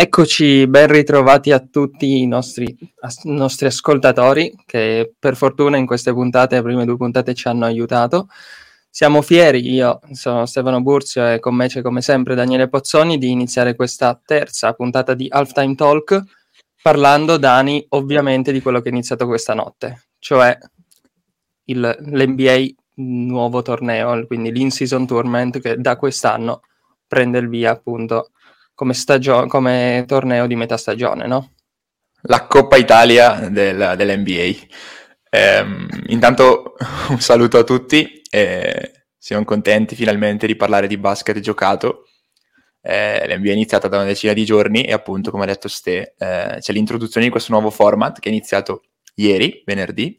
Eccoci, ben ritrovati a tutti i nostri, as- nostri, ascoltatori che per fortuna in queste puntate, le prime due puntate ci hanno aiutato. Siamo fieri, io sono Stefano Burzio e con me c'è come sempre Daniele Pozzoni, di iniziare questa terza puntata di Halftime Talk parlando, Dani, ovviamente di quello che è iniziato questa notte, cioè il, l'NBA nuovo torneo, quindi l'in-season tournament che da quest'anno prende il via appunto come, stagio- come torneo di metà stagione, no? La Coppa Italia del, dell'NBA. Eh, intanto un saluto a tutti, eh, siamo contenti finalmente di parlare di basket giocato. Eh, L'NBA è iniziata da una decina di giorni e appunto, come ha detto Ste, eh, c'è l'introduzione di questo nuovo format che è iniziato ieri, venerdì,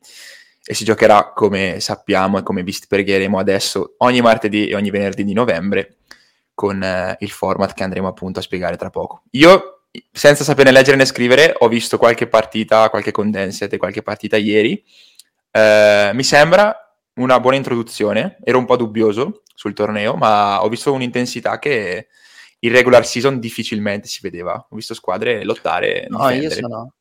e si giocherà come sappiamo e come vi spiegheremo adesso ogni martedì e ogni venerdì di novembre con eh, il format che andremo appunto a spiegare tra poco. Io, senza sapere leggere né scrivere, ho visto qualche partita, qualche condensed e qualche partita ieri. Eh, mi sembra una buona introduzione, ero un po' dubbioso sul torneo, ma ho visto un'intensità che in regular season difficilmente si vedeva. Ho visto squadre lottare. No, io sono,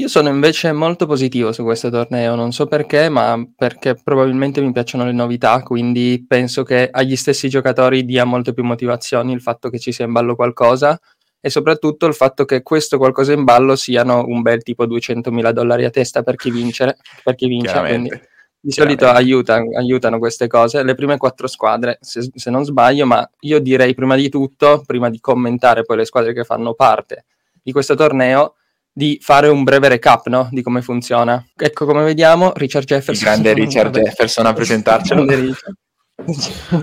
io sono invece molto positivo su questo torneo, non so perché, ma perché probabilmente mi piacciono le novità, quindi penso che agli stessi giocatori dia molte più motivazioni il fatto che ci sia in ballo qualcosa e soprattutto il fatto che questo qualcosa in ballo siano un bel tipo 200.000 dollari a testa per chi vince, per chi vince quindi di solito aiuta, aiutano queste cose, le prime quattro squadre, se, se non sbaglio, ma io direi prima di tutto, prima di commentare poi le squadre che fanno parte di questo torneo, di fare un breve recap no? di come funziona. Ecco, come vediamo, Richard Jefferson... Il grande Richard. Jefferson a presentarcelo.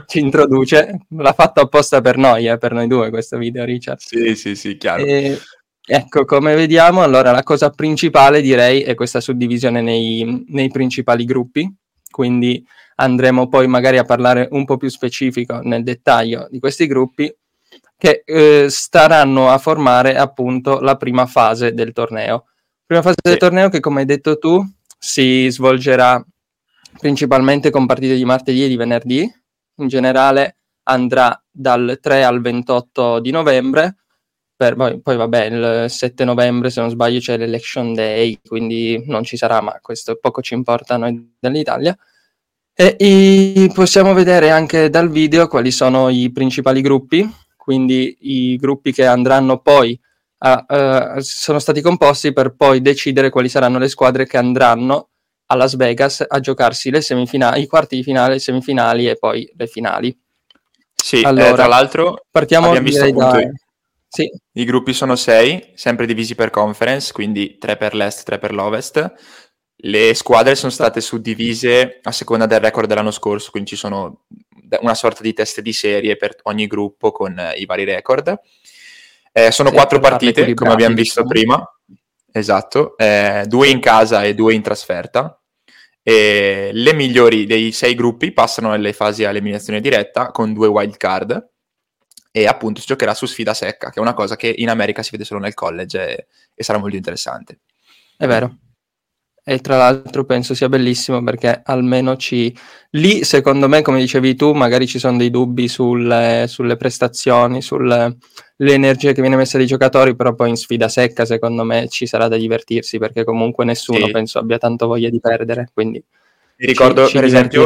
Ci introduce, l'ha fatto apposta per noi, eh, per noi due questo video, Richard. Sì, sì, sì, chiaro. E, ecco, come vediamo, allora la cosa principale direi è questa suddivisione nei, nei principali gruppi, quindi andremo poi magari a parlare un po' più specifico nel dettaglio di questi gruppi che eh, staranno a formare appunto la prima fase del torneo. Prima fase sì. del torneo che, come hai detto tu, si svolgerà principalmente con partite di martedì e di venerdì. In generale andrà dal 3 al 28 di novembre. Per, poi, poi, vabbè, il 7 novembre, se non sbaglio, c'è l'Election Day, quindi non ci sarà, ma questo poco ci importa a noi dell'Italia. E, e possiamo vedere anche dal video quali sono i principali gruppi quindi i gruppi che andranno poi a, uh, sono stati composti per poi decidere quali saranno le squadre che andranno a Las Vegas a giocarsi le semifinali, i quarti di finale, le semifinali e poi le finali. Sì, eh, allora, eh, tra l'altro partiamo abbiamo visto da... i, sì. i gruppi sono sei, sempre divisi per conference, quindi tre per l'est, tre per l'ovest. Le squadre sono state suddivise a seconda del record dell'anno scorso, quindi ci sono una sorta di test di serie per ogni gruppo con eh, i vari record. Eh, sono sì, quattro partite, come abbiamo visto prima. Esatto, eh, due in casa e due in trasferta. E le migliori dei sei gruppi passano nelle fasi a eliminazione diretta con due wild card e appunto si giocherà su sfida secca, che è una cosa che in America si vede solo nel college e, e sarà molto interessante. È vero e tra l'altro penso sia bellissimo perché almeno ci... Lì, secondo me, come dicevi tu, magari ci sono dei dubbi sulle, sulle prestazioni, sulle energie che viene messa dai giocatori, però poi in sfida secca, secondo me, ci sarà da divertirsi perché comunque nessuno, sì. penso, abbia tanto voglia di perdere, quindi... Mi ricordo, ci, ci per esempio,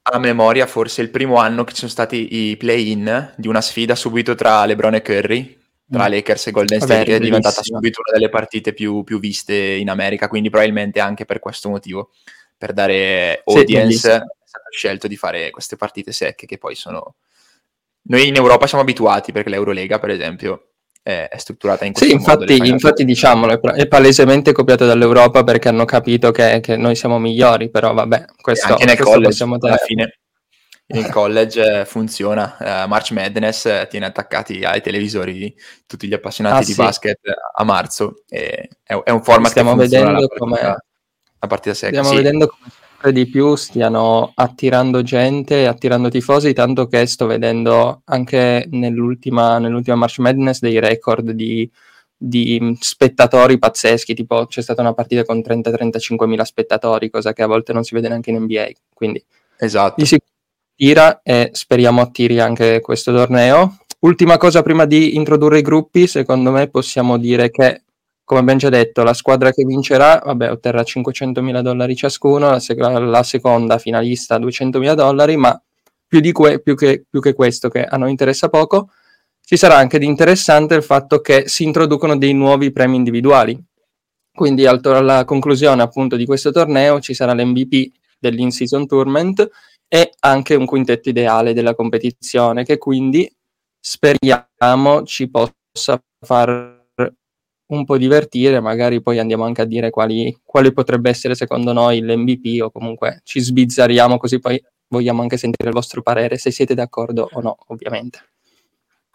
a memoria, forse il primo anno che ci sono stati i play-in di una sfida subito tra LeBron e Curry, tra mm. Lakers e Golden State Vabbè, è diventata subito una delle partite più, più, viste in America, quindi probabilmente anche per questo motivo, per dare audience, sì, è stato scelto di fare queste partite secche che poi sono... Noi in Europa siamo abituati perché l'Eurolega, per esempio, è, strutturata in questo sì, infatti, modo. Sì, infatti diciamolo, è palesemente copiato dall'Europa perché hanno capito che, che noi siamo migliori, però vabbè, questo, anche nel questo college, alla fine in college funziona, uh, March Madness tiene attaccati ai televisori tutti gli appassionati ah, di sì. basket a marzo è, è un format stiamo che vedendo come la partita secca. Stiamo sì. vedendo come sempre di più stiano attirando gente, attirando tifosi, tanto che sto vedendo anche nell'ultima, nell'ultima March Madness dei record di, di spettatori pazzeschi, tipo c'è stata una partita con 30-35 mila spettatori, cosa che a volte non si vede neanche in NBA, quindi esatto. di sicuro attira e speriamo attiri anche questo torneo. ultima cosa prima di introdurre i gruppi, secondo me possiamo dire che, come abbiamo già detto, la squadra che vincerà vabbè, otterrà 500.000 dollari ciascuno, la, sec- la seconda finalista 200.000 dollari, ma più, que- più, che, più che questo, che a noi interessa poco, ci sarà anche di interessante il fatto che si introducono dei nuovi premi individuali. Quindi alla conclusione appunto di questo torneo ci sarà l'MVP dell'in-season tournament e anche un quintetto ideale della competizione che quindi speriamo ci possa far un po' divertire, magari poi andiamo anche a dire quali, quali potrebbe essere secondo noi l'MVP o comunque ci sbizzarriamo così poi vogliamo anche sentire il vostro parere, se siete d'accordo o no, ovviamente.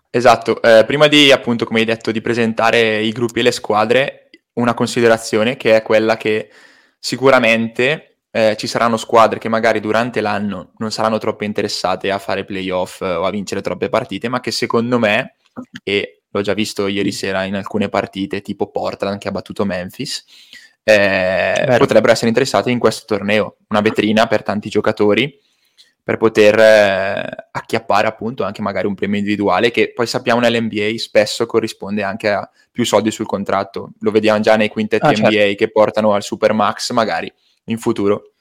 Esatto, eh, prima di appunto, come hai detto, di presentare i gruppi e le squadre, una considerazione che è quella che sicuramente eh, ci saranno squadre che magari durante l'anno non saranno troppo interessate a fare playoff eh, o a vincere troppe partite, ma che secondo me, e l'ho già visto ieri sera in alcune partite, tipo Portland che ha battuto Memphis, eh, potrebbero essere interessate in questo torneo, una vetrina per tanti giocatori per poter eh, acchiappare appunto anche magari un premio individuale che poi sappiamo nell'NBA spesso corrisponde anche a più soldi sul contratto. Lo vediamo già nei quintetti ah, certo. NBA che portano al Supermax, magari in futuro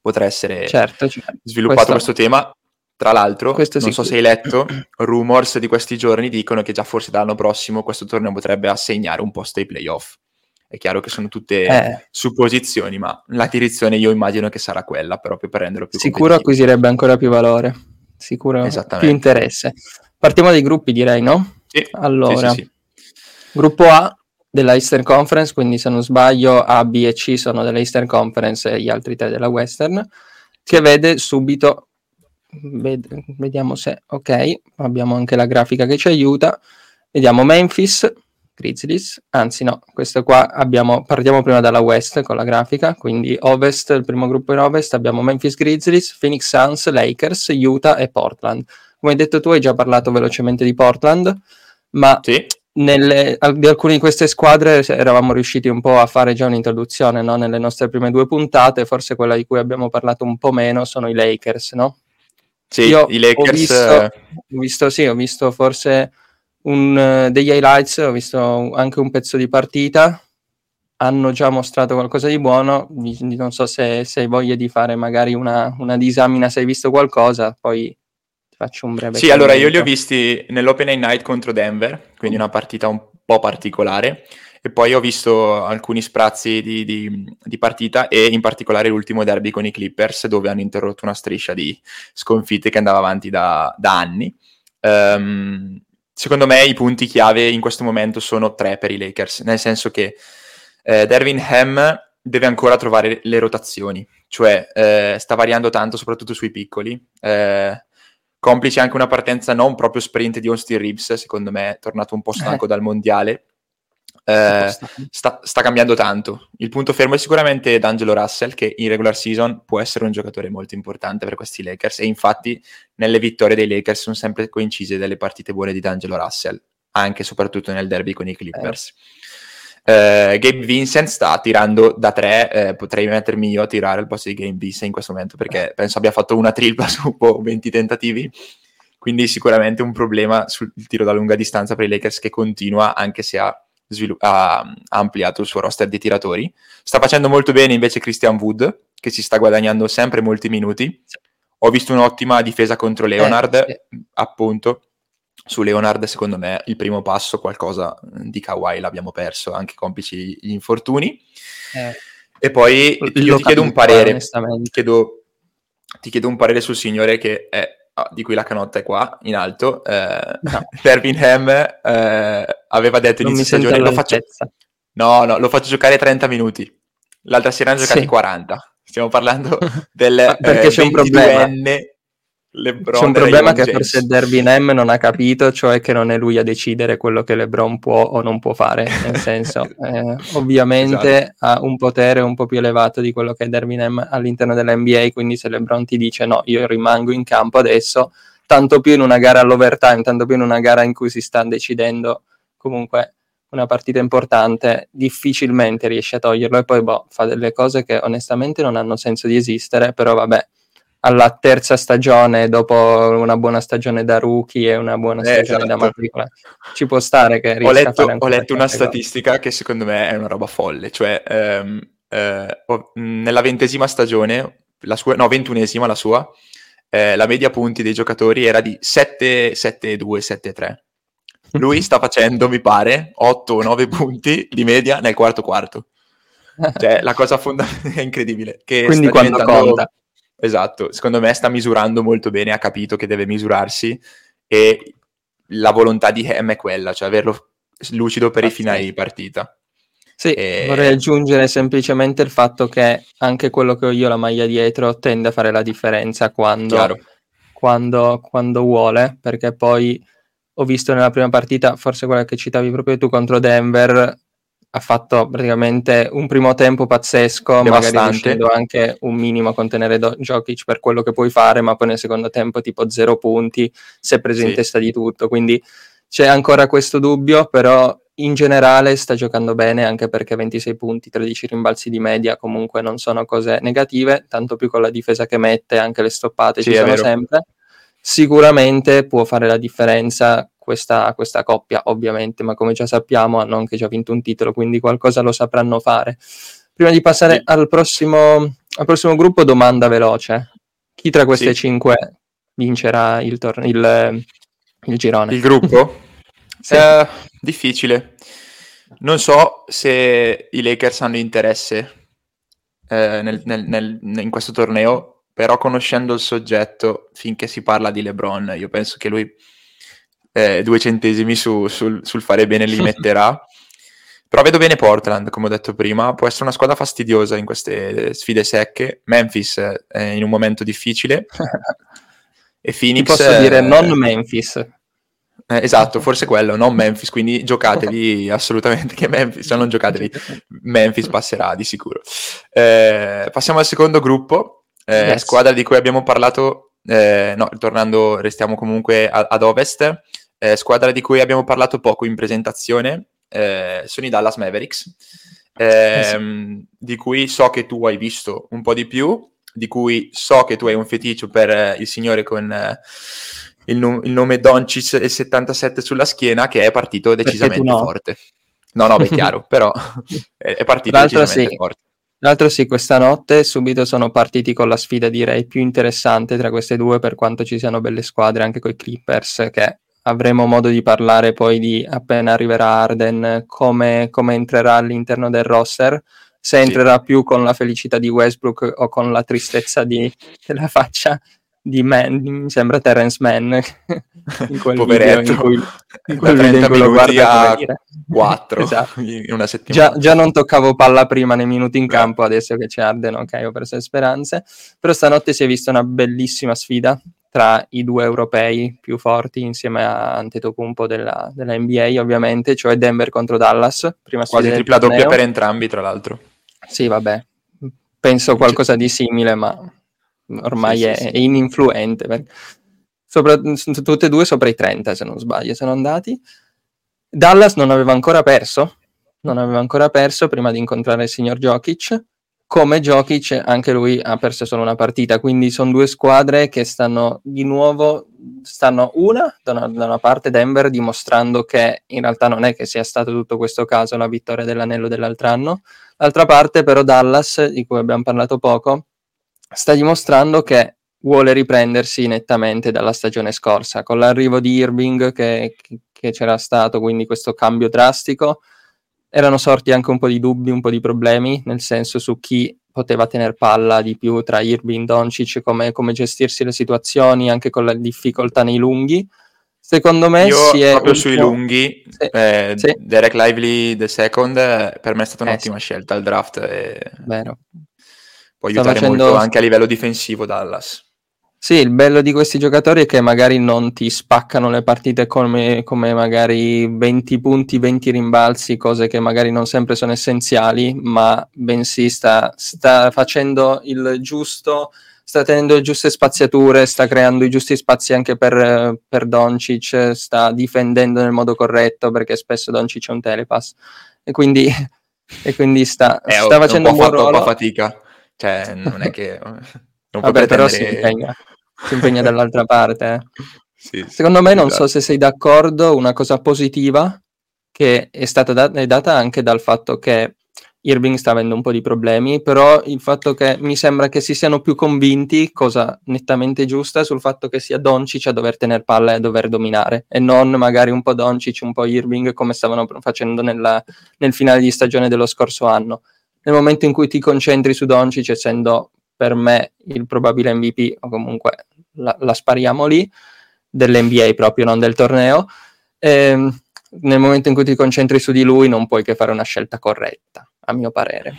potrà essere certo, certo. sviluppato questo, questo tema. Tra l'altro, questo non so se hai letto, rumors di questi giorni dicono che già forse dall'anno prossimo questo torneo potrebbe assegnare un posto ai playoff. È chiaro che sono tutte eh. supposizioni, ma la direzione io immagino che sarà quella, proprio per renderlo più Sicuro acquisirebbe ancora più valore, sicuro più interesse. Partiamo dai gruppi, direi, no? Sì. Allora, sì, sì, gruppo A della Eastern Conference, quindi se non sbaglio A, B e C sono della Eastern Conference e gli altri tre della Western, che vede subito, ved- vediamo se, ok, abbiamo anche la grafica che ci aiuta, vediamo Memphis, Grizzlies, anzi no, questo qua abbiamo, partiamo prima dalla West con la grafica, quindi Ovest, il primo gruppo in Ovest, abbiamo Memphis Grizzlies, Phoenix Suns, Lakers, Utah e Portland. Come hai detto tu hai già parlato velocemente di Portland, ma sì. Nelle, di alcune di queste squadre eravamo riusciti un po' a fare già un'introduzione no? nelle nostre prime due puntate, forse quella di cui abbiamo parlato un po' meno sono i Lakers, no? Sì, Io i Lakers... Ho visto, ho visto, sì, ho visto forse un, uh, degli highlights, ho visto anche un pezzo di partita, hanno già mostrato qualcosa di buono, non so se, se hai voglia di fare magari una, una, disamina, se hai visto qualcosa, poi faccio un breve... Sì, allora io li ho visti nell'Open Night contro Denver, quindi una partita un po' particolare, e poi ho visto alcuni sprazzi di, di, di, partita e in particolare l'ultimo derby con i Clippers dove hanno interrotto una striscia di sconfitte che andava avanti da, da anni. Um, secondo me i punti chiave in questo momento sono tre per i Lakers, nel senso che eh, Dervin Ham deve ancora trovare le rotazioni, cioè eh, sta variando tanto soprattutto sui piccoli. Eh, complice anche una partenza non proprio sprint di Austin Reeves, secondo me tornato un po' stanco eh. dal mondiale. Eh, sta, sta, cambiando tanto. Il punto fermo è sicuramente D'Angelo Russell, che in regular season può essere un giocatore molto importante per questi Lakers. E infatti, nelle vittorie dei Lakers sono sempre coincise delle partite buone di D'Angelo Russell, anche e soprattutto nel derby con i Clippers. Eh. Uh, Gabe Vincent sta tirando da tre, eh, potrei mettermi io a tirare al posto di Gabe Vincent in questo momento perché penso abbia fatto una tripla su 20 tentativi, quindi sicuramente un problema sul tiro da lunga distanza per i Lakers che continua anche se ha svilu- ha, ha, ampliato il suo roster di tiratori. Sta facendo molto bene invece Christian Wood, che si sta guadagnando sempre molti minuti. Ho visto un'ottima difesa contro Leonard, eh, sì. appunto. Su Leonard, secondo me, il primo passo, qualcosa di Kawhi l'abbiamo perso, anche complici gli infortuni. Eh. E poi io ti chiedo un parere, ti chiedo, ti chiedo un parere sul signore che è Ah, di cui la canotta è qua in alto, eh, no. Birmingham eh, aveva detto inizio stagione lo faccio... No, no, lo faccio giocare 30 minuti. L'altra sera hanno giocato sì. 40. Stiamo parlando del perché eh, c'è un problema. LeBron C'è un problema che James. forse Derby M non ha capito, cioè che non è lui a decidere quello che LeBron può o non può fare, nel senso, eh, ovviamente esatto. ha un potere un po' più elevato di quello che è Derby M all'interno dell'NBA, quindi se LeBron ti dice no, io rimango in campo adesso, tanto più in una gara all'overtime, tanto più in una gara in cui si sta decidendo comunque una partita importante, difficilmente riesce a toglierlo e poi boh, fa delle cose che onestamente non hanno senso di esistere, però vabbè alla terza stagione dopo una buona stagione da rookie e una buona eh, stagione esatto. da matricola. Ci può stare che ho letto, ho letto una statistica cose. che secondo me è una roba folle, cioè ehm, eh, nella ventesima stagione, la sua, no, ventunesima la sua, eh, la media punti dei giocatori era di 7, 7 2, 7 3. Lui sta facendo, mi pare, 8 o 9 punti di media nel quarto quarto. Cioè, la cosa fondamentale è incredibile. Che Quindi quando diventando... conta. Esatto, secondo me sta misurando molto bene, ha capito che deve misurarsi e la volontà di Hem è quella, cioè averlo lucido per Pazzesco. i finali di partita. Sì, e... vorrei aggiungere semplicemente il fatto che anche quello che ho io la maglia dietro tende a fare la differenza quando, quando, quando vuole, perché poi ho visto nella prima partita, forse quella che citavi proprio tu contro Denver, ha fatto praticamente un primo tempo pazzesco, Devastante. magari riuscendo anche un minimo a contenere Do- Jokic per quello che puoi fare, ma poi nel secondo tempo tipo zero punti, si è preso sì. in testa di tutto, quindi c'è ancora questo dubbio, però in generale sta giocando bene anche perché 26 punti, 13 rimbalzi di media comunque non sono cose negative, tanto più con la difesa che mette, anche le stoppate sì, ci sono vero. sempre. Sicuramente può fare la differenza questa, questa, coppia, ovviamente, ma come già sappiamo hanno anche già vinto un titolo, quindi qualcosa lo sapranno fare. Prima di passare sì. al, prossimo, al, prossimo, gruppo, domanda veloce. Chi tra queste sì. cinque vincerà il, tor- il, il girone? Il gruppo? sì. eh, difficile. Non so se i Lakers hanno interesse eh, nel, nel, nel, in questo torneo, però conoscendo il soggetto, finché si parla di LeBron, io penso che lui eh, due centesimi su, sul, sul, fare bene li metterà. Però vedo bene Portland, come ho detto prima, può essere una squadra fastidiosa in queste sfide secche. Memphis è in un momento difficile. e Phoenix... Ti posso dire non Memphis. Eh, esatto, forse quello, non Memphis, quindi giocatevi assolutamente che Memphis, se non giocatevi, Memphis passerà di sicuro. Eh, passiamo al secondo gruppo, eh, yes. squadra di cui abbiamo parlato, eh, no, tornando, restiamo comunque a, ad ovest, eh, squadra di cui abbiamo parlato poco in presentazione, eh, sono i Dallas Mavericks, eh, sì. di cui so che tu hai visto un po' di più, di cui so che tu hai un feticcio per eh, il signore con il, num- il, nome Doncic e 77 sulla schiena, che è partito decisamente no. forte. No, no, è chiaro, però è, partito decisamente sì. forte. L'altro sì, questa notte subito sono partiti con la sfida direi più interessante tra queste due per quanto ci siano belle squadre anche con i Clippers che avremo modo di parlare poi di appena arriverà Arden, come, come entrerà all'interno del roster, se entrerà sì. più con la felicità di Westbrook o con la tristezza di, della faccia di Man, mi sembra Terence Mann in quel Poveretto. in cui, in quel da 30 video in cui guarda 4 esatto. in una settimana. Già, già, non toccavo palla prima nei minuti in campo, adesso che c'è Arden, ok, ho perso le speranze, però stanotte si è vista una bellissima sfida tra i due europei più forti insieme a Antetokounmpo della, della NBA ovviamente, cioè Denver contro Dallas. Prima Quasi tripla doppia per entrambi tra l'altro. Sì, vabbè, penso qualcosa di simile, ma ormai sì, è, sì, sì. è, ininfluente. Sopra, tutte e due sopra i 30 se non sbaglio, sono andati. Dallas non aveva ancora perso, non aveva ancora perso prima di incontrare il signor Jokic come Jokic anche lui ha perso solo una partita, quindi sono due squadre che stanno di nuovo, stanno una da, una da, una parte Denver dimostrando che in realtà non è che sia stato tutto questo caso la vittoria dell'anello dell'altro anno, l'altra parte però Dallas, di cui abbiamo parlato poco, sta dimostrando che vuole riprendersi nettamente dalla stagione scorsa, con l'arrivo di Irving che, che c'era stato, quindi questo cambio drastico, erano sorti anche un po' di dubbi, un po' di problemi, nel senso su chi poteva tenere palla di più tra Irving e Doncic, come, come, gestirsi le situazioni, anche con la difficoltà nei lunghi. Secondo me Io, si è proprio sui lunghi, sì, eh, sì. Derek Lively the second per me è stata un'ottima eh, scelta al draft e Vero. Può aiutare facendo... molto anche a livello difensivo Dallas. Sì, il bello di questi giocatori è che magari non ti spaccano le partite come, come, magari 20 punti, 20 rimbalzi, cose che magari non sempre sono essenziali, ma bensì sta, sta facendo il giusto, sta tenendo le giuste spaziature, sta creando i giusti spazi anche per, per Doncic, sta difendendo nel modo corretto perché spesso Doncic è un telepass e quindi, e quindi sta, è, sta facendo un, po' un buon ruolo. un po' fatica, cioè non è che... Non Vabbè, però si impegna, si impegna dall'altra parte. Eh. Sì, Secondo me, non esatto. so se sei d'accordo, una cosa positiva che è stata dat- è data anche dal fatto che Irving sta avendo un po' di problemi, però il fatto che mi sembra che si siano più convinti, cosa nettamente giusta, sul fatto che sia Doncic a dover tenere palla e a dover dominare, e non magari un po' Doncic, un po' Irving, come stavano facendo nella, nel finale di stagione dello scorso anno. Nel momento in cui ti concentri su Doncic, essendo per me il probabile MVP, o comunque la, la spariamo lì, dell'NBA proprio, non del torneo, ehm, nel momento in cui ti concentri su di lui non puoi che fare una scelta corretta, a mio parere.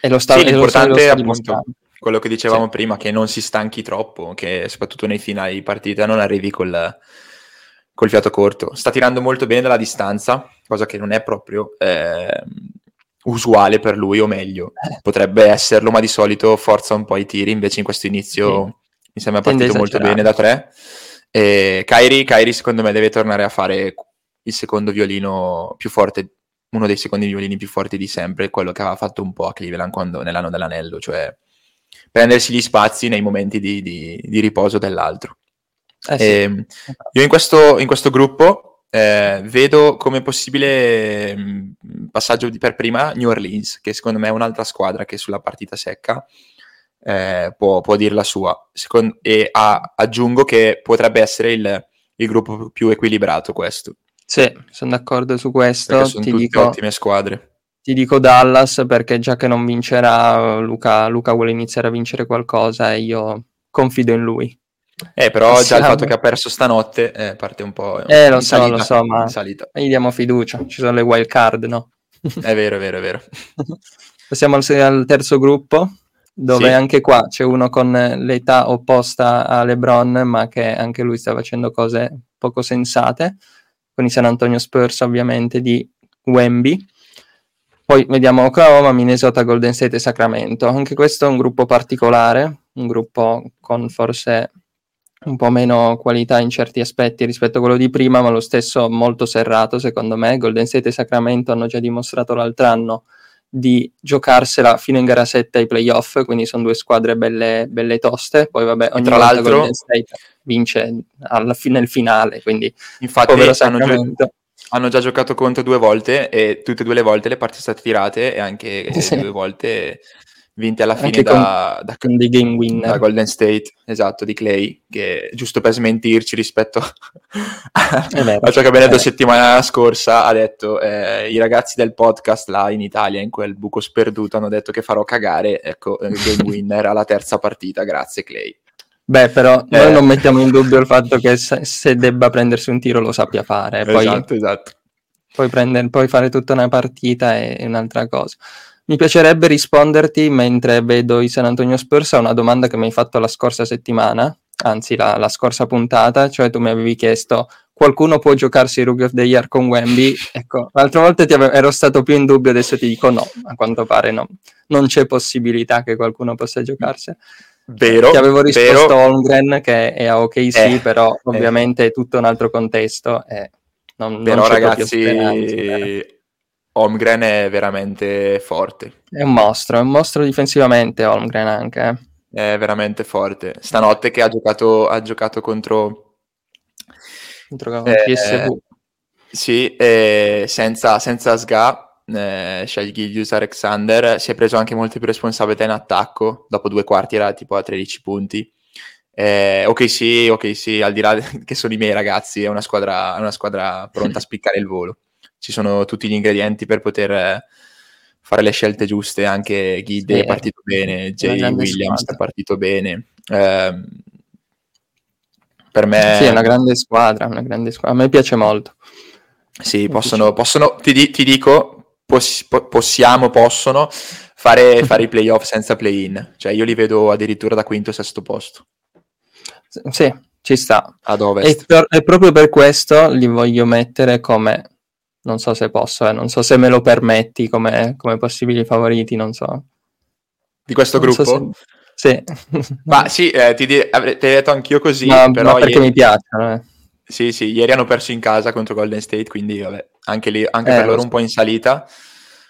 E lo sta, sì, l'importante è appunto quello che dicevamo sì. prima, che non si stanchi troppo, che soprattutto nei finali di partita non arrivi col, col fiato corto. Sta tirando molto bene dalla distanza, cosa che non è proprio eh, usuale per lui, o meglio, eh. potrebbe esserlo, ma di solito forza un po' i tiri, invece in questo inizio sì. mi sembra partito molto bene da tre. E Kairi, Kairi secondo me deve tornare a fare il secondo violino più forte, uno dei secondi violini più forti di sempre, quello che aveva fatto un po' a Cleveland quando, nell'anno dell'anello, cioè prendersi gli spazi nei momenti di, di, di riposo dell'altro. Eh sì. Ehm, io in questo, in questo gruppo eh, vedo come possibile mh, mm, passaggio di, per prima New Orleans, che secondo me è un'altra squadra che sulla partita secca eh, può, può dire la sua. Secondo, e a, aggiungo che potrebbe essere il, il gruppo più equilibrato questo. Sì, sono d'accordo su questo. sono ti dico, ottime squadre. Ti dico Dallas perché già che non vincerà, Luca, Luca vuole iniziare a vincere qualcosa e io confido in lui. Eh, però Passiamo. già il fatto che ha perso stanotte eh, parte un po'. Eh, lo so, salita, lo so, ma gli diamo fiducia. Ci sono le wild card, no? è vero, è vero, è vero. Passiamo al, al terzo gruppo, dove sì. anche qua c'è uno con l'età opposta a LeBron, ma che anche lui sta facendo cose poco sensate con i San Antonio Spurs ovviamente di Wemby. Poi vediamo Oklahoma, Minnesota, Golden State e Sacramento. Anche questo è un gruppo particolare, un gruppo con forse un po' meno qualità in certi aspetti rispetto a quello di prima, ma lo stesso molto serrato secondo me. Golden State e Sacramento hanno già dimostrato l'altro anno di giocarsela fino in gara 7 ai playoff, quindi sono due squadre belle, belle toste. Poi vabbè, ogni tra l'altro Golden State vince alla fine, nel finale, quindi infatti hanno già, hanno già, giocato contro due volte e tutte e due le volte le partite sono state tirate e anche sì. due volte vinte alla fine da, da, con dei game winner. da Golden State, esatto, di Clay, che giusto per smentirci rispetto a ciò che abbiamo detto settimana scorsa, ha detto eh, i ragazzi del podcast là in Italia, in quel buco sperduto, hanno detto che farò cagare, ecco, eh, game winner alla terza partita, grazie Clay. Beh, però eh. noi non mettiamo in dubbio il fatto che se, se, debba prendersi un tiro lo sappia fare. Poi, esatto, esatto. Poi, prendere, poi fare tutta una partita è un'altra cosa. Mi piacerebbe risponderti mentre vedo i San Antonio Spurs a una domanda che mi hai fatto la scorsa settimana, anzi la, la scorsa puntata, cioè tu mi avevi chiesto qualcuno può giocarsi Rookie of the Year con Wemby? Ecco, l'altra volta ave- ero stato più in dubbio, adesso ti dico no, a quanto pare no, non c'è possibilità che qualcuno possa giocarsela. Vero. Ti avevo risposto vero. Holmgren che è a OKC, eh, però eh. ovviamente è tutto un altro contesto. E non, però non ragazzi, Holmgren è veramente forte. È un mostro, è un mostro difensivamente Holmgren anche. Eh. È veramente forte. Stanotte che ha giocato, ha giocato contro... Contro eh, PSV. Sì, eh, senza, senza SGA eh, Shai Gilius Alexander si è preso anche molte più responsabilità in attacco, dopo due quarti era tipo a 13 punti. Eh, ok sì, ok sì, al di là che sono i miei ragazzi, è una squadra, è una squadra pronta a spiccare il volo. Ci sono tutti gli ingredienti per poter eh, fare le scelte giuste, anche Guide sì, è partito bene, Jay Williams squadra. è partito bene. Eh, per me... Sì, è una grande squadra, una grande squadra. A me piace molto. Sì, possono, possono ti, ti, dico, poss- possiamo, possono fare, fare i playoff senza play-in. Cioè io li vedo addirittura da quinto o sesto posto. Sì, ci sta. Ad ovest. E, per, e proprio per questo li voglio mettere come, non so se posso, eh, non so se me lo permetti come, come possibili favoriti, non so. Di questo non gruppo? So se... Sì. Ma sì, eh, ti, di- avrei detto anch'io così, ma, però... Ma perché ieri... mi piacciono, eh. Sì, sì, ieri hanno perso in casa contro Golden State, quindi vabbè, anche lì, anche eh, per loro so. un po' in salita.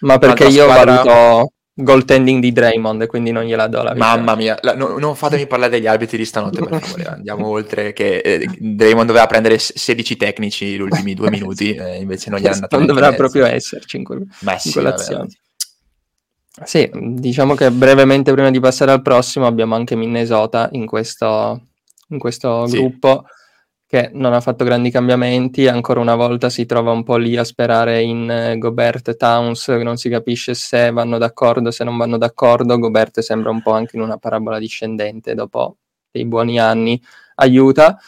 Ma perché io squadra... valuto, goaltending di Draymond, quindi non gliela do la vita. Mamma mia, la, no, non fatemi parlare degli arbitri di stanotte, per favore, andiamo oltre, che eh, Draymond doveva prendere 16 tecnici gli ultimi due minuti, eh, invece non gli hanno dato Non dovrà proprio esserci in, quel, in sì, quell'azione. Sì, diciamo che brevemente prima di passare al prossimo abbiamo anche Minnesota in questo, in questo sì. gruppo che non ha fatto grandi cambiamenti, ancora una volta si trova un po' lì a sperare in eh, Gobert e Towns, non si capisce se vanno d'accordo, se non vanno d'accordo, Gobert sembra un po' anche in una parabola discendente dopo dei buoni anni, aiuta,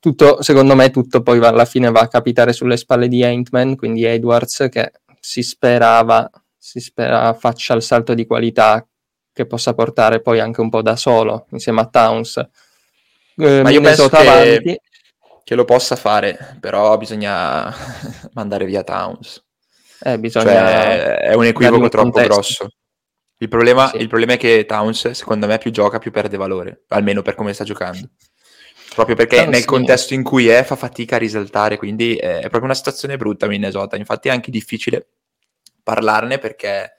tutto, secondo me tutto poi va, alla fine va a capitare sulle spalle di Aintman, quindi Edwards che si sperava, si spera faccia il salto di qualità che possa portare poi anche un po' da solo insieme a Towns. Eh, Ma io penso che... avanti che lo possa fare, però bisogna mandare via Towns. Eh, bisogna... Cioè, è un equivoco un troppo contesto. grosso. Il problema, sì. il problema, è che Towns, secondo me, più gioca, più perde valore, almeno per come sta giocando. Proprio perché Towns nel contesto in cui è, fa fatica a risaltare, quindi è proprio una situazione brutta Minnesota. Infatti è anche difficile parlarne perché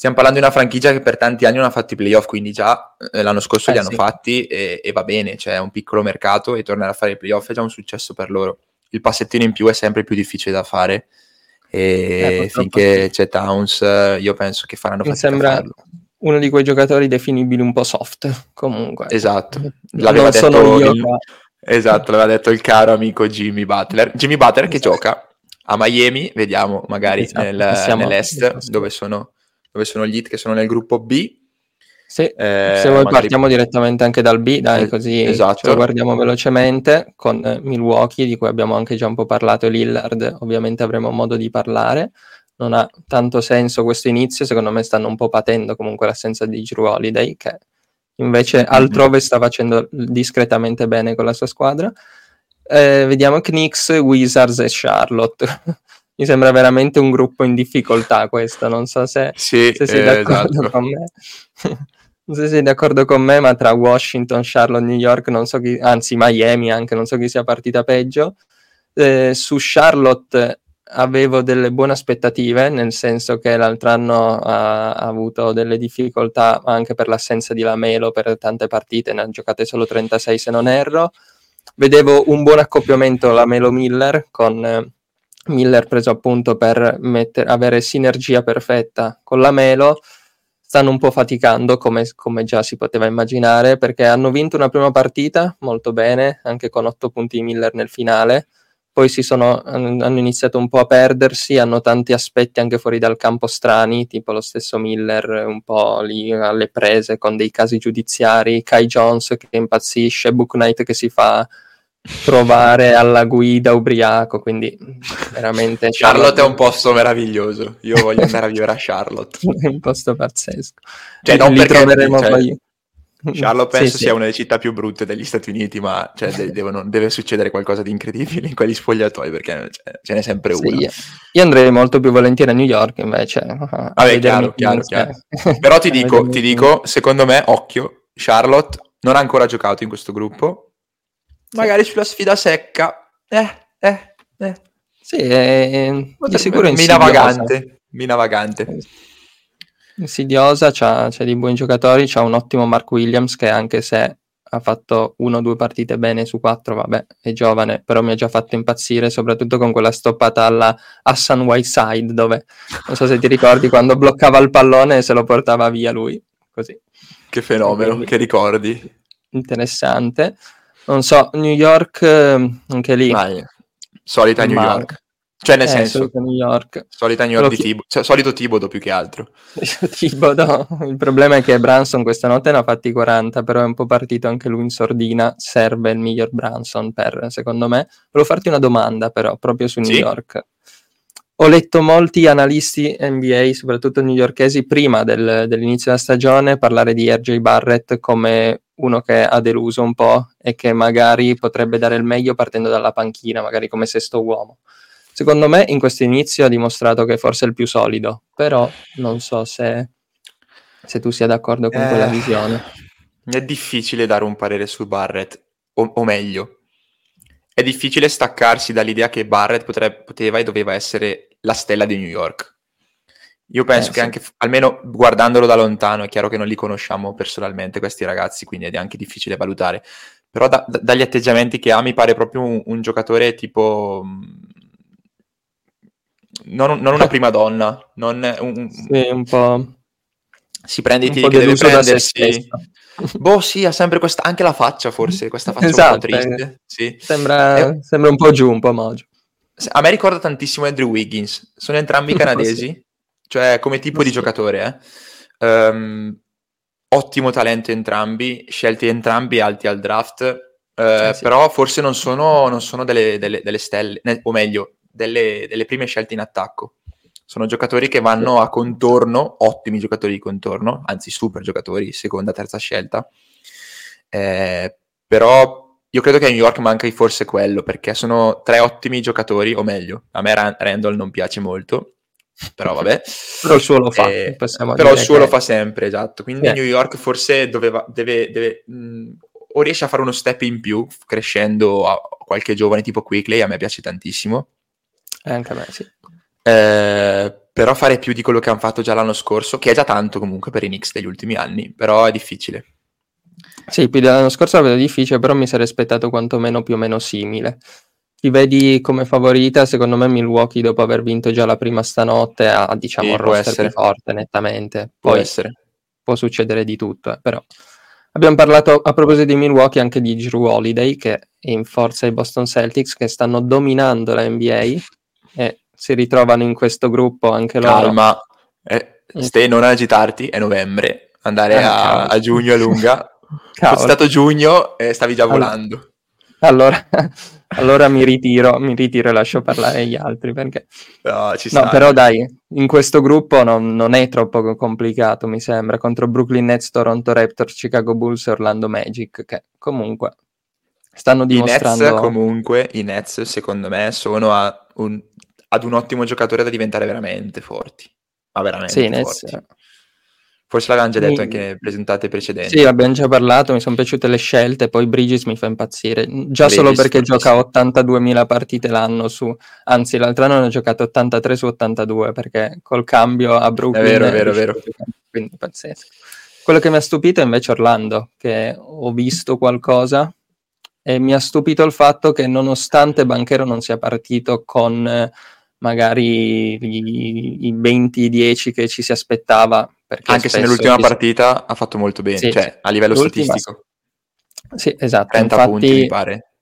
stiamo parlando di una franchigia che per tanti anni non ha fatto i playoff, quindi già eh, l'anno scorso eh, li hanno sì. fatti e, e, va bene, cioè è un piccolo mercato e tornare a fare i playoff è già un successo per loro. Il passettino in più è sempre più difficile da fare e eh, finché sì. c'è Towns io penso che faranno fatica Mi sembra uno di quei giocatori definibili un po' soft, comunque. Esatto, l'aveva detto il... Esatto, l'aveva detto il caro amico Jimmy Butler. Jimmy Butler che esatto. gioca a Miami, vediamo magari esatto, nel, nell'est dove sono dove sono gli hit che sono nel gruppo B. Sì, eh, se vuoi magari... partiamo direttamente anche dal B, dai, così esatto. lo guardiamo velocemente con eh, Milwaukee, di cui abbiamo anche già un po' parlato, e Lillard, ovviamente avremo modo di parlare. Non ha tanto senso questo inizio, secondo me stanno un po' patendo comunque l'assenza di Drew Holiday, che invece altrove sta facendo discretamente bene con la sua squadra. Eh, vediamo Knicks, Wizards e Charlotte. mi sembra veramente un gruppo in difficoltà questo, non so se, sì, se sei eh, d'accordo esatto. con me. non so se sei d'accordo con me, ma tra Washington, Charlotte, New York, non so chi, anzi Miami anche, non so chi sia partita peggio. Eh, su Charlotte avevo delle buone aspettative, nel senso che l'altro anno ha, ha, avuto delle difficoltà anche per l'assenza di Lamelo per tante partite, ne ha giocate solo 36 se non erro. Vedevo un buon accoppiamento Lamelo-Miller con... Miller preso appunto per metter, avere sinergia perfetta con la Melo, stanno un po' faticando come, come, già si poteva immaginare perché hanno vinto una prima partita molto bene, anche con 8 punti di Miller nel finale, poi sono, hanno iniziato un po' a perdersi, hanno tanti aspetti anche fuori dal campo strani, tipo lo stesso Miller un po' lì alle prese con dei casi giudiziari, Kai Jones che impazzisce, Book Knight che si fa trovare alla guida ubriaco, quindi veramente... Charlotte è un posto meraviglioso, io voglio andare a vivere a Charlotte. è un posto pazzesco. Cioè, non Li perché, troveremo cioè, poi... Charlotte penso sì, sia sì. una delle città più brutte degli Stati Uniti, ma cioè, de- devono, deve succedere qualcosa di incredibile in quegli spogliatoi perché cioè, ce n'è sempre sì, una. Io andrei molto più volentieri a New York invece. Vabbè, chiaro, chiaro, chiaro. Però ti dico, ti dico, secondo me, occhio, Charlotte non ha ancora giocato in questo gruppo, magari sulla sfida secca. Eh, eh, eh. Sì, è, di sicuro mina vagante. Mina vagante. Insidiosa, c'ha, c'ha dei buoni giocatori, c'ha un ottimo Mark Williams che anche se ha fatto una o due partite bene su quattro, vabbè, è giovane, però mi ha già fatto impazzire, soprattutto con quella stoppata alla Hassan Whiteside, dove, non so se ti ricordi, quando bloccava il pallone e se lo portava via lui, così. Che fenomeno, Quindi, che ricordi. Interessante. Non so, New York, ehm, anche lì. Vai. Solita New Ma... York. Cioè, nel eh, senso, New York. solita New York Però di Tibo, cioè, solito Tibodo più che altro. Tibodo, il problema è che Branson questa notte ne ha fatti 40, però è un po' partito anche lui in sordina, serve il miglior Branson per, secondo me. Volevo farti una domanda però, proprio su New sì? York. Ho letto molti analisti NBA, soprattutto newyorkesi, prima del, dell'inizio della stagione parlare di RJ Barrett come uno che ha deluso un po' e che magari potrebbe dare il meglio partendo dalla panchina, magari come sesto uomo. Secondo me in questo inizio ha dimostrato che forse è il più solido, però non so se, se tu sia d'accordo con eh, quella visione. È difficile dare un parere su Barrett, o, o meglio, è difficile staccarsi dall'idea che Barrett potrebbe, poteva e doveva essere la stella di New York. Io penso eh, che anche, almeno guardandolo da lontano, è chiaro che non li conosciamo personalmente questi ragazzi, quindi è anche difficile valutare. Però da, da, dagli atteggiamenti che ha mi pare proprio un, un giocatore tipo... Mm, non, non, una prima donna, non un, sì, un po'... Si prende i tiri che deve prendersi. boh, sì, ha sempre questa... Anche la faccia, forse, questa faccia esatto, un po' esatto, triste. Eh. Sì. Sembra, è... sembra un po' giù, un po' mogio. A me ricorda tantissimo Andrew Wiggins. Sono entrambi canadesi. Cioè come tipo sì. di giocatore, eh. Um, ottimo talento entrambi, scelti entrambi alti al draft, eh, eh sì. però forse non sono, non sono delle, delle, delle, stelle, o meglio, delle, delle, prime scelte in attacco. Sono giocatori che vanno a contorno, ottimi giocatori di contorno, anzi super giocatori, seconda, terza scelta. Eh, però io credo che a New York manchi forse quello, perché sono tre ottimi giocatori, o meglio, a me Randall non piace molto, però vabbè. però il suo lo fa. Eh, però il suo che... lo fa sempre, esatto. Quindi yeah. New York forse doveva, deve, deve mh, o riesce a fare uno step in più crescendo a qualche giovane tipo Quickly, a me piace tantissimo. Eh, anche a me, sì. Eh, però fare più di quello che hanno fatto già l'anno scorso, che è già tanto comunque per i Knicks degli ultimi anni, però è difficile. Sì, più dell'anno scorso la vedo difficile, però mi sarei aspettato quantomeno più o meno simile. Ti vedi come favorita, secondo me Milwaukee dopo aver vinto già la prima stanotte ha diciamo sì, il roster più forte nettamente. Poi può essere. Può succedere di tutto, eh, però. Abbiamo parlato a proposito di Milwaukee anche di Drew Holiday che è in forza ai Boston Celtics che stanno dominando la NBA e si ritrovano in questo gruppo anche loro. Calma, eh, stai non agitarti, è novembre, andare eh, a, a, giugno è lunga Cavolo. È stato giugno e stavi già volando. Allora, allora mi ritiro, mi ritiro e lascio parlare gli altri perché... No, ci. No, però dai, in questo gruppo non, non, è troppo complicato, mi sembra, contro Brooklyn Nets, Toronto Raptors, Chicago Bulls e Orlando Magic, che comunque stanno dimostrando... I Nets comunque, i Nets secondo me sono a un, ad un ottimo giocatore da diventare veramente forti. Ma veramente sì, forti. Nets Forse l'avevamo già detto mi... anche nelle presentate precedenti. Sì, abbiamo già parlato, mi sono piaciute le scelte, poi Bridges mi fa impazzire, già Bridges, solo perché gioca 82.000 partite l'anno su, anzi l'altro anno ne ho giocato 83 su 82 perché col cambio a Brooklyn... È vero, è vero, è vero. Quindi pazzesco. Quello che mi ha stupito è invece Orlando, che ho visto qualcosa e mi ha stupito il fatto che nonostante Banchero non sia partito con magari i, i 20-10 che ci si aspettava. Anche se nell'ultima partita ha fatto molto bene, sì, cioè a livello statistico. Sì, esatto. 30 Infatti, punti mi pare.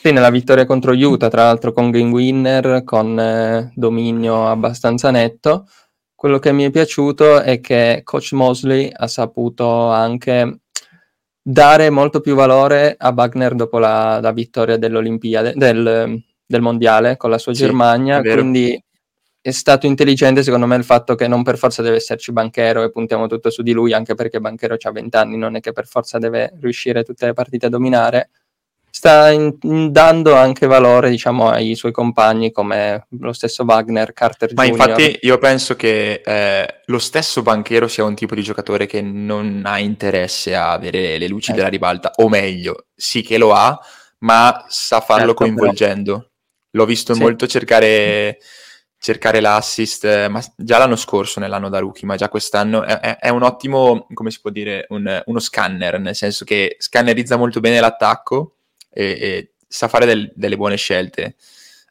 Sì, nella vittoria contro Utah, tra l'altro con game winner, con eh, dominio abbastanza netto. Quello che mi è piaciuto è che coach Mosley ha saputo anche dare molto più valore a Wagner dopo la, la vittoria dell'Olimpiade, del, del mondiale con la sua sì, Germania, è quindi è stato intelligente secondo me il fatto che non per forza deve esserci Banchero e puntiamo tutto su di lui, anche perché Banchero ha 20 anni, non è che per forza deve riuscire tutte le partite a dominare. Sta in, in dando anche valore, diciamo, ai suoi compagni come lo stesso Wagner, Carter Ma infatti io penso che eh, lo stesso Banchero sia un tipo di giocatore che non ha interesse a avere le luci eh. della ribalta, o meglio, sì che lo ha, ma sa farlo certo, coinvolgendo. Però L'ho visto sì. molto cercare, cercare l'assist, eh, ma già l'anno scorso, nell'anno da rookie, ma già quest'anno è, è un ottimo, come si può dire, un, uno scanner, nel senso che scannerizza molto bene l'attacco e, e sa fare del, delle buone scelte,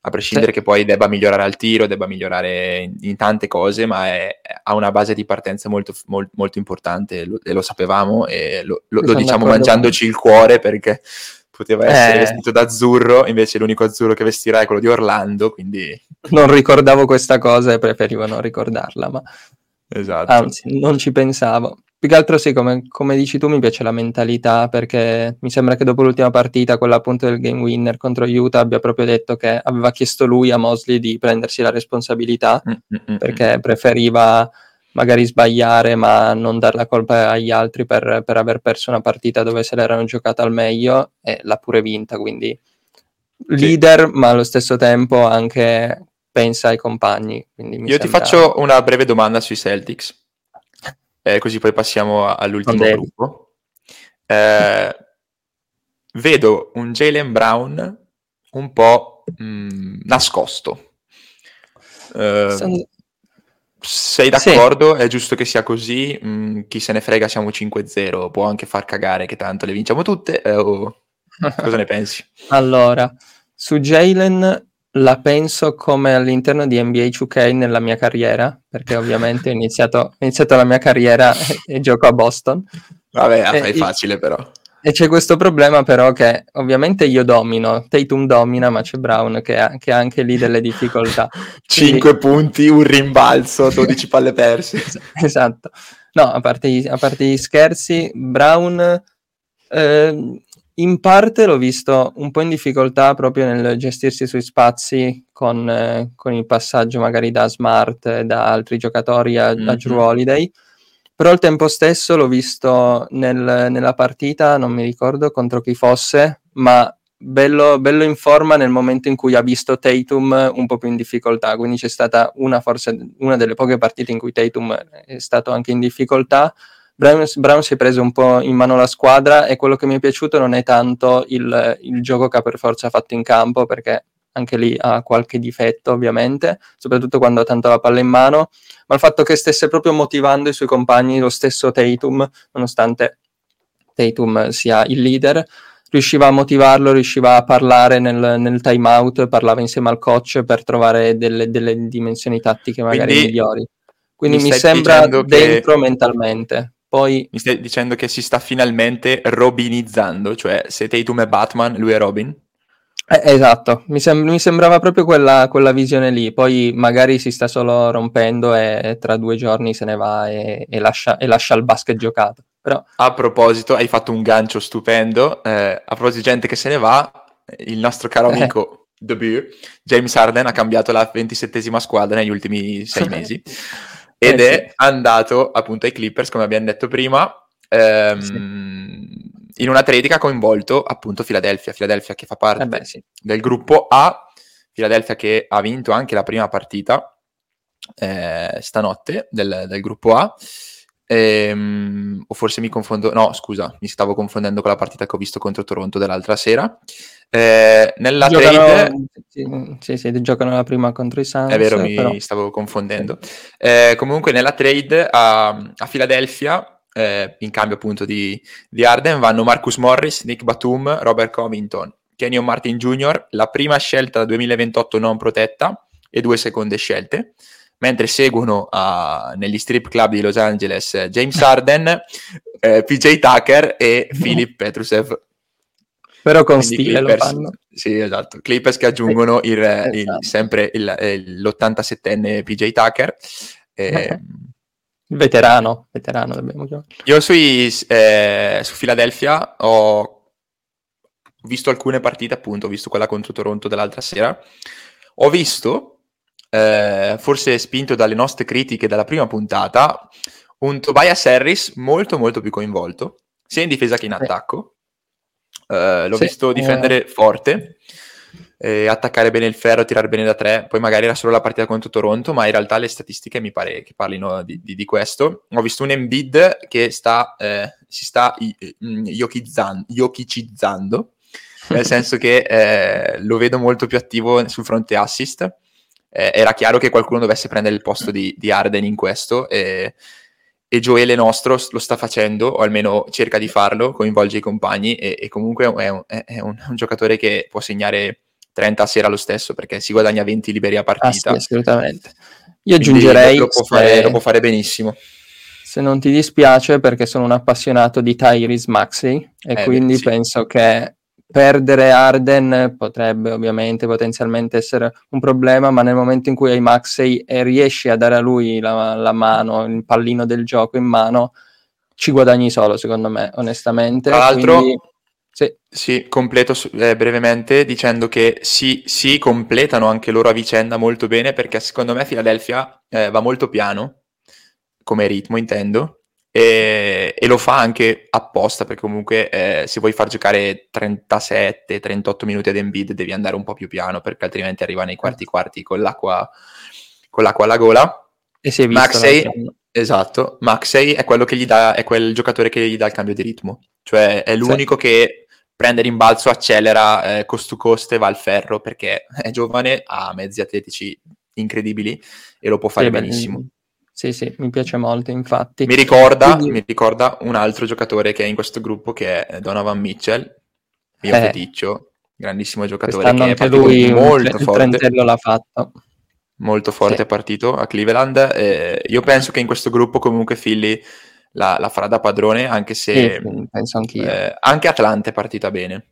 a prescindere sì. che poi debba migliorare al tiro, debba migliorare in, in tante cose, ma è, ha una base di partenza molto, molto, molto importante, lo, e lo sapevamo e lo, lo, lo diciamo mangiandoci il cuore perché poteva essere eh. vestito d'azzurro, invece l'unico azzurro che vestirà è quello di Orlando, quindi... Non ricordavo questa cosa e preferivo non ricordarla, ma... Esatto. Anzi, non ci pensavo. Più che altro sì, come, come, dici tu, mi piace la mentalità, perché mi sembra che dopo l'ultima partita, quella appunto del game winner contro Utah, abbia proprio detto che aveva chiesto lui a Mosley di prendersi la responsabilità, Mm-mm-mm. perché preferiva magari sbagliare ma non dare la colpa agli altri per, per aver perso una partita dove se l'erano giocata al meglio e l'ha pure vinta, quindi leader sì. ma allo stesso tempo anche pensa ai compagni. Io sembra... ti faccio una breve domanda sui Celtics, eh, così poi passiamo all'ultimo Andrei. gruppo. Eh, vedo un Jalen Brown un po' mh, mm, nascosto. Uh, sei d'accordo? Sì. È giusto che sia così? Mm, chi se ne frega, siamo 5-0, può anche far cagare che tanto le vinciamo tutte? Eh, o... Cosa ne pensi? Allora, su Jalen la penso come all'interno di NBA 2K nella mia carriera, perché ovviamente ho iniziato, ho iniziato la mia carriera e, e, gioco a Boston. Vabbè, la fai facile però. E c'è questo problema però che ovviamente io domino, Tatum domina, ma c'è Brown che ha, che ha anche lì delle difficoltà. 5 Quindi... punti, un rimbalzo, 12 palle perse. esatto. No, a parte, a parte gli scherzi, Brown... Eh, in parte l'ho visto un po' in difficoltà proprio nel gestirsi sui spazi con, eh, con il passaggio magari da Smart, da altri giocatori a, mm-hmm. a Drew Holiday, però al tempo stesso l'ho visto nel, nella partita, non mi ricordo contro chi fosse, ma bello, bello, in forma nel momento in cui ha visto Tatum un po' più in difficoltà, quindi c'è stata una, forse una delle poche partite in cui Tatum è stato anche in difficoltà. Brown, Brown, si è preso un po' in mano la squadra e quello che mi è piaciuto non è tanto il, il gioco che ha per forza fatto in campo, perché anche lì ha qualche difetto ovviamente, soprattutto quando ha tanto la palla in mano, ma il fatto che stesse proprio motivando i suoi compagni, lo stesso Tatum, nonostante Tatum sia il leader, riusciva a motivarlo, riusciva a parlare nel, nel time out, parlava insieme al coach per trovare delle, delle dimensioni tattiche magari Quindi, migliori. Quindi mi, mi sembra dentro che... mentalmente. Poi... Mi stai dicendo che si sta finalmente robinizzando, cioè se Tatum è Batman, lui è Robin? Eh, esatto, mi, sem- mi, sembrava proprio quella, quella, visione lì, poi magari si sta solo rompendo e tra due giorni se ne va e, e, lascia, e lascia, il basket giocato. Però... A proposito, hai fatto un gancio stupendo, eh, a proposito di gente che se ne va, il nostro caro eh. amico The Beer, James Harden ha cambiato la ventisettesima squadra negli ultimi sei mesi. ed eh, è sì. andato appunto ai Clippers, come abbiamo detto prima, ehm, sì. In una trade che ha coinvolto appunto Philadelphia, Philadelphia che fa parte eh beh, sì. del gruppo A, Philadelphia che ha vinto anche la prima partita eh, stanotte del, del, gruppo A. Ehm, o forse mi confondo, no scusa, mi stavo confondendo con la partita che ho visto contro Toronto dell'altra sera. Eh, nella giocano, trade... Sì, sì, giocano la prima contro i Suns. È vero, mi però... stavo confondendo. Eh, comunque nella trade a, a Philadelphia, eh, in cambio appunto di, di, Arden, vanno Marcus Morris, Nick Batum, Robert Covington, Kenyon Martin Jr., la prima scelta 2028 non protetta e due seconde scelte. Mentre seguono uh, negli strip club di Los Angeles James Arden, eh, PJ Tucker e Philip Petrusev però con Quindi stile Clippers, lo fanno. Sì, esatto. Clippers che aggiungono il, esatto. il, sempre il, l'87enne PJ Tucker. Eh, veterano, veterano dobbiamo chiamare. Io sui, eh, su Philadelphia ho visto alcune partite, appunto, ho visto quella contro Toronto dell'altra sera. Ho visto, eh, forse spinto dalle nostre critiche dalla prima puntata, un Tobias Harris molto molto più coinvolto, sia in difesa che in attacco. Uh, l'ho sì, visto difendere eh... forte, eh, attaccare bene il ferro, tirare bene da tre. Poi magari era solo la partita contro Toronto, ma in realtà le statistiche mi pare che parlino di, di, di questo. Ho visto un Embiid che sta, eh, si sta yokicizzando, nel senso che eh, lo vedo molto più attivo sul fronte assist. Eh, era chiaro che qualcuno dovesse prendere il posto di, di Arden in questo. E, e Gioele nostro lo sta facendo, o almeno cerca di farlo, coinvolge i compagni e, e comunque è, un, è un, un, giocatore che può segnare 30 a sera lo stesso perché si guadagna 20 liberi a partita. Ah, sì, assolutamente. Io aggiungerei... Lo può, fare, lo può, fare, benissimo. Se non ti dispiace perché sono un appassionato di Tyrese Maxey e eh, quindi sì. penso che perdere Arden potrebbe ovviamente potenzialmente essere un problema, ma nel momento in cui hai Maxey e riesci a dare a lui la, la mano, il pallino del gioco in mano, ci guadagni solo, secondo me, onestamente. Tra l'altro, Quindi, sì. sì. completo eh, brevemente dicendo che si, si, completano anche loro a vicenda molto bene perché secondo me Philadelphia eh, va molto piano, come ritmo intendo, e, e, lo fa anche apposta perché comunque eh, se vuoi far giocare 37-38 minuti ad Embiid devi andare un po' più piano perché altrimenti arriva nei quarti quarti con l'acqua, con l'acqua alla gola. E si è visto Maxey, esatto, Maxey è, quello che gli dà, è quel giocatore che gli dà il cambio di ritmo, cioè è l'unico sì. che prende rimbalzo, accelera eh, cost to cost e va al ferro perché è giovane, ha mezzi atletici incredibili e lo può fare sì, benissimo. sì, sì, mi piace molto, infatti. Mi ricorda, Quindi... mi ricorda un altro giocatore che è in questo gruppo che è Donovan Mitchell, mio eh. feticcio, grandissimo giocatore che anche lui molto un, forte. L'ha fatto. Molto forte sì. partito a Cleveland. Eh, io penso che in questo gruppo comunque Philly la, la farà da padrone, anche se sì, penso anch'io. Eh, anche Atlanta è partita bene,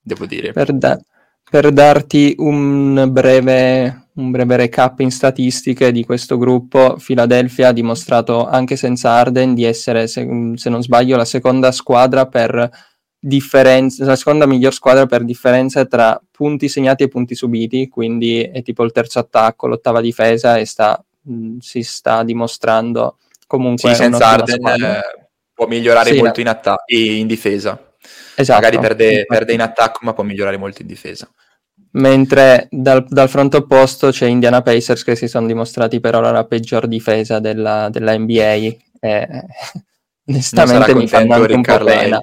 devo dire. Per, da- per darti un breve, un breve recap in statistiche di questo gruppo, Philadelphia ha dimostrato anche senza Arden di essere, se, se non sbaglio, la seconda squadra per differenza, la seconda miglior squadra per differenza tra punti segnati e punti subiti, quindi è tipo il terzo attacco, l'ottava difesa e sta, si sta dimostrando comunque sì, senza Arden eh, può migliorare sì, molto in, atta- in difesa. Esatto. Magari perde, perde, in attacco, ma può migliorare molto in difesa. Mentre dal, dal fronte opposto c'è Indiana Pacers che si sono dimostrati per ora la peggior difesa della, della NBA. E, onestamente mi fanno anche un po' pena.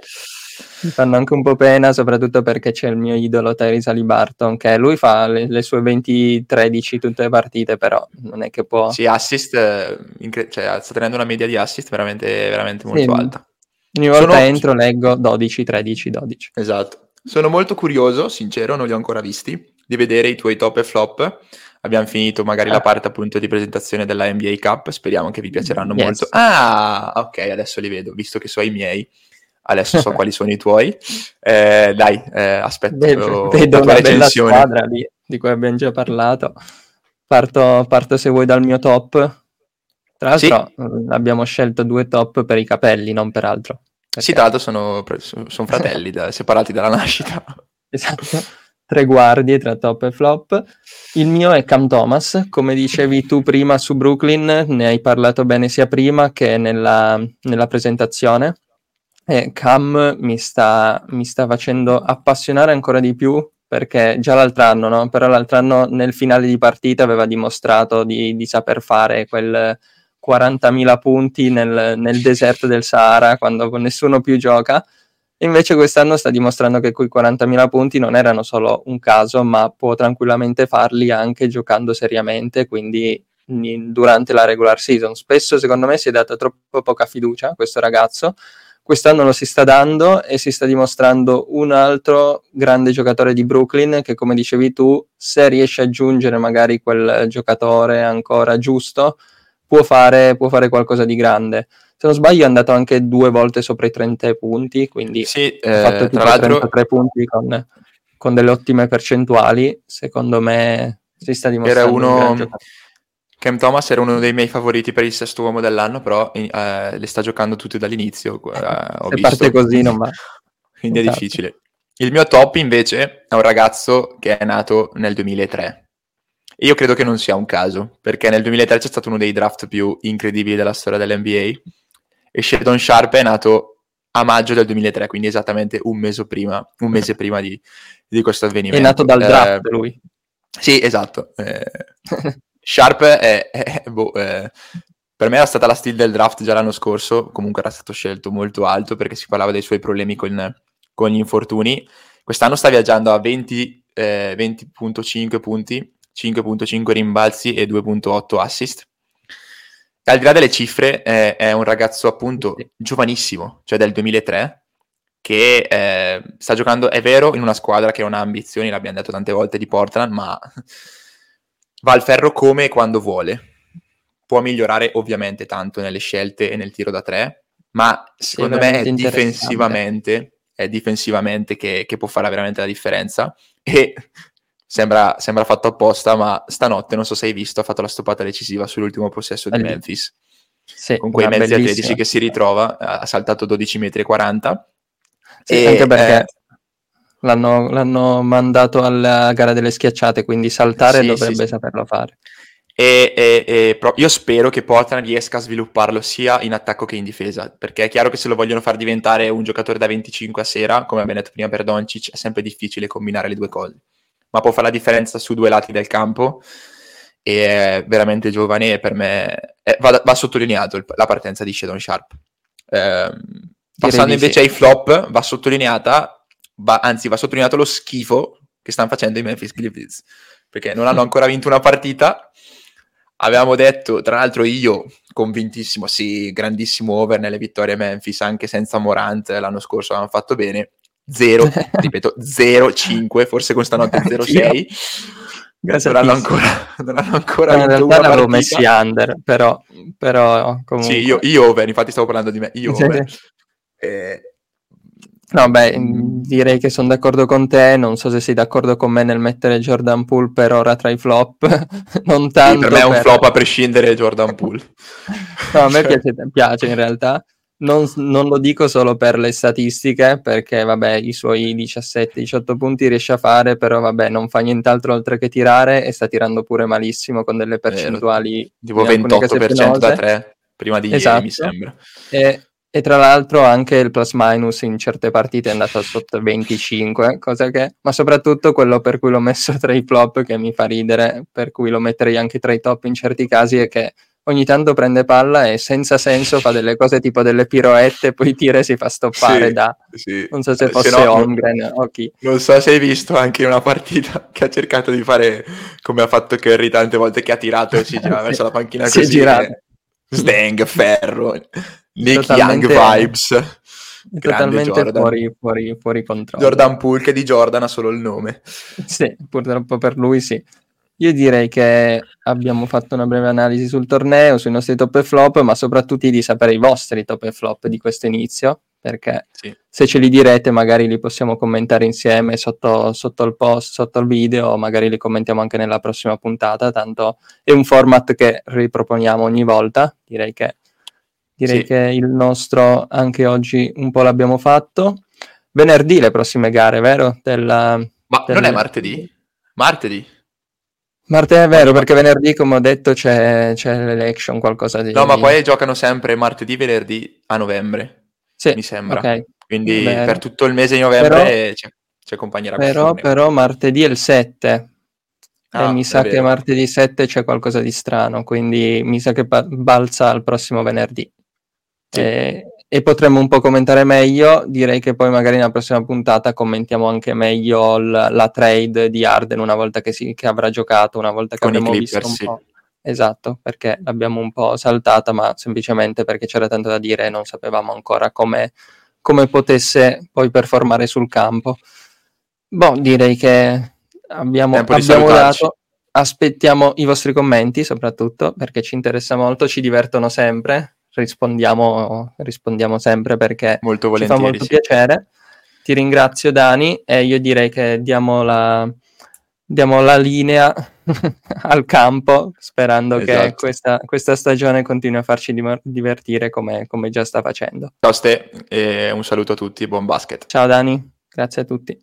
Mi fanno anche un po' pena, soprattutto perché c'è il mio idolo Tyrese Alibarton, che lui fa le, le sue 20-13 tutte le partite, però non è che può... Sì, assist, eh, incre- cioè, sta tenendo una media di assist veramente, veramente molto sì, alta. Ogni volta Sono... entro, leggo 12, 13, 12. Esatto. Sono molto curioso, sincero, non li ho ancora visti, di vedere i tuoi top e flop. Abbiamo finito magari eh. la parte appunto di presentazione della NBA Cup, speriamo che vi piaceranno yes. molto. Ah, ok, adesso li vedo, visto che so i miei adesso so quali sono i tuoi. Eh, dai, eh, aspetto vedo, vedo la tua recensione. squadra lì, di cui abbiamo già parlato. Parto, parto, se vuoi dal mio top. Tra l'altro sì. Mm, abbiamo scelto due top per i capelli, non per altro. Perché... Sì, tra l'altro sono, sono fratelli da, separati dalla nascita. Esatto, tre guardie tra top e flop. Il mio è Cam Thomas, come dicevi tu prima su Brooklyn, ne hai parlato bene sia prima che nella, nella presentazione e Cam mi sta, mi sta facendo appassionare ancora di più perché già l'altro anno, no? però l'altro anno nel finale di partita aveva dimostrato di, di saper fare quel 40.000 punti nel, nel, deserto del Sahara quando nessuno più gioca. Invece quest'anno sta dimostrando che quei 40.000 punti non erano solo un caso, ma può tranquillamente farli anche giocando seriamente, quindi durante la regular season. Spesso secondo me si è data troppo poca fiducia a questo ragazzo quest'anno lo si sta dando e si sta dimostrando un altro grande giocatore di Brooklyn che come dicevi tu se riesce a aggiungere magari quel giocatore ancora giusto può fare, può fare qualcosa di grande. Se non sbaglio è andato anche due volte sopra i 30 punti quindi sì, ha fatto eh, tipo 33 punti con, con, delle ottime percentuali. Secondo me si sta dimostrando era uno un Cam Thomas era uno dei miei favoriti per il sesto uomo dell'anno, però eh, le sta giocando tutte dall'inizio. Eh, ho Se visto. parte così non va. Quindi esatto. è difficile. Il mio top invece è un ragazzo che è nato nel 2003. E io credo che non sia un caso, perché nel 2003 c'è stato uno dei draft più incredibili della storia dell'NBA e Sheldon Sharp è nato a maggio del 2003, quindi esattamente un mese prima, un mese prima di, di questo avvenimento. È nato dal draft eh, lui. Sì, esatto. Eh, Sharp è, è, boh, è, per me era stata la steal del draft già l'anno scorso, comunque era stato scelto molto alto perché si parlava dei suoi problemi con, con gli infortuni. Quest'anno sta viaggiando a 20, eh, 20.5 punti, 5.5 rimbalzi e 2.8 assist. Al di là delle cifre, eh, è un ragazzo appunto giovanissimo, cioè del 2003, che eh, sta giocando, è vero, in una squadra che non ha ambizioni, l'abbiamo detto tante volte di Portland, ma va al ferro come e quando vuole. Può migliorare ovviamente tanto nelle scelte e nel tiro da tre, ma secondo me è difensivamente, è difensivamente che, che, può fare veramente la differenza. E sembra, sembra, fatto apposta, ma stanotte, non so se hai visto, ha fatto la stoppata decisiva sull'ultimo possesso di Memphis. Sì, con quei mezzi bellissima. atletici che si ritrova, ha saltato 12 metri e 40. Sì, e, anche perché eh, L'hanno, l'hanno, mandato alla gara delle schiacciate, quindi saltare sì, dovrebbe sì, saperlo fare. E, e, e pro- io spero che Portland riesca a svilupparlo sia in attacco che in difesa, perché è chiaro che se lo vogliono far diventare un giocatore da 25 a sera, come abbiamo detto prima per Doncic, è sempre difficile combinare le due cose. Ma può fare la differenza su due lati del campo e è veramente giovane e per me è, va, va, sottolineato la partenza di Shadon Sharp. Eh, passando invece ai flop, va sottolineata va, anzi va sottolineato lo schifo che stanno facendo i Memphis Grizzlies, perché non hanno ancora vinto una partita. Avevamo detto, tra l'altro io, convintissimo, sì, grandissimo over nelle vittorie Memphis, anche senza Morant l'anno scorso hanno fatto bene. 0, ripeto, 0-5, forse con stanotte 0-6. Dovranno ancora, dovranno ancora no, in realtà l'avevo messi under, però, però comunque... Sì, io, io, over, infatti stavo parlando di me, io over. Eh, No, beh, direi che sono d'accordo con te, non so se sei d'accordo con me nel mettere Jordan Poole per ora tra i flop, non tanto. Sì, per me è un per... flop a prescindere Jordan Poole. no, a me cioè... piace, piace, in realtà, non, non, lo dico solo per le statistiche, perché vabbè, i suoi 17-18 punti riesce a fare, però vabbè, non fa nient'altro oltre che tirare e sta tirando pure malissimo con delle percentuali... Eh, tipo 28% da 3 prima di esatto. ieri, mi esatto. sembra. E e tra l'altro anche il plus minus in certe partite è andato sotto 25, cosa che, ma soprattutto quello per cui l'ho messo tra i flop che mi fa ridere, per cui lo metterei anche tra i top in certi casi, è che ogni tanto prende palla e senza senso fa delle cose tipo delle piroette, poi tira e si fa stoppare sì, da... Sì. Non so se fosse se no, Holmgren o chi. Non so se hai visto anche una partita che ha cercato di fare come ha fatto Curry tante volte che ha tirato e si girava verso la panchina si così. È girato. Stang, ferro. Nick Young vibes. Totalmente fuori, fuori, fuori controllo. Jordan Poole che di Jordan ha solo il nome. Sì, purtroppo per lui sì. Io direi che abbiamo fatto una breve analisi sul torneo, sui nostri top e flop, ma soprattutto di sapere i vostri top e flop di questo inizio, perché sì. se ce li direte magari li possiamo commentare insieme sotto, sotto, il post, sotto il video, magari li commentiamo anche nella prossima puntata, tanto è un format che riproponiamo ogni volta, direi che Direi sì. che il nostro anche oggi un po' l'abbiamo fatto. Venerdì le prossime gare, vero? Della, Ma del... non è martedì? Martedì. Martedì è vero, perché venerdì, come ho detto, c'è, c'è l'election, qualcosa di... No, ma poi giocano sempre martedì, venerdì a novembre, sì, mi sembra. Okay. Quindi Bene. per tutto il mese di novembre però, c'è, c'è compagnia Però, però martedì è il 7, Ah, e mi sa vero. che martedì 7 c'è qualcosa di strano, quindi mi sa che balza al prossimo venerdì. Sì. E, e, potremmo un po' commentare meglio. Direi che poi magari nella prossima puntata commentiamo anche meglio l- la trade di Arden una volta che, si, che avrà giocato, una volta che Con abbiamo Clippers, visto un sì. po'. Esatto, perché l'abbiamo un po' saltata, ma semplicemente perché c'era tanto da dire e non sapevamo ancora come, come potesse poi performare sul campo. Boh, direi che abbiamo, abbiamo dato. Aspettiamo i vostri commenti soprattutto perché ci interessa molto, ci divertono sempre rispondiamo, rispondiamo sempre perché molto ci fa molto sì. piacere. Ti ringrazio Dani e io direi che diamo la, diamo la linea al campo sperando esatto. che questa, questa, stagione continui a farci divertire come, come già sta facendo. Ciao Ste e un saluto a tutti, buon basket. Ciao Dani, grazie a tutti.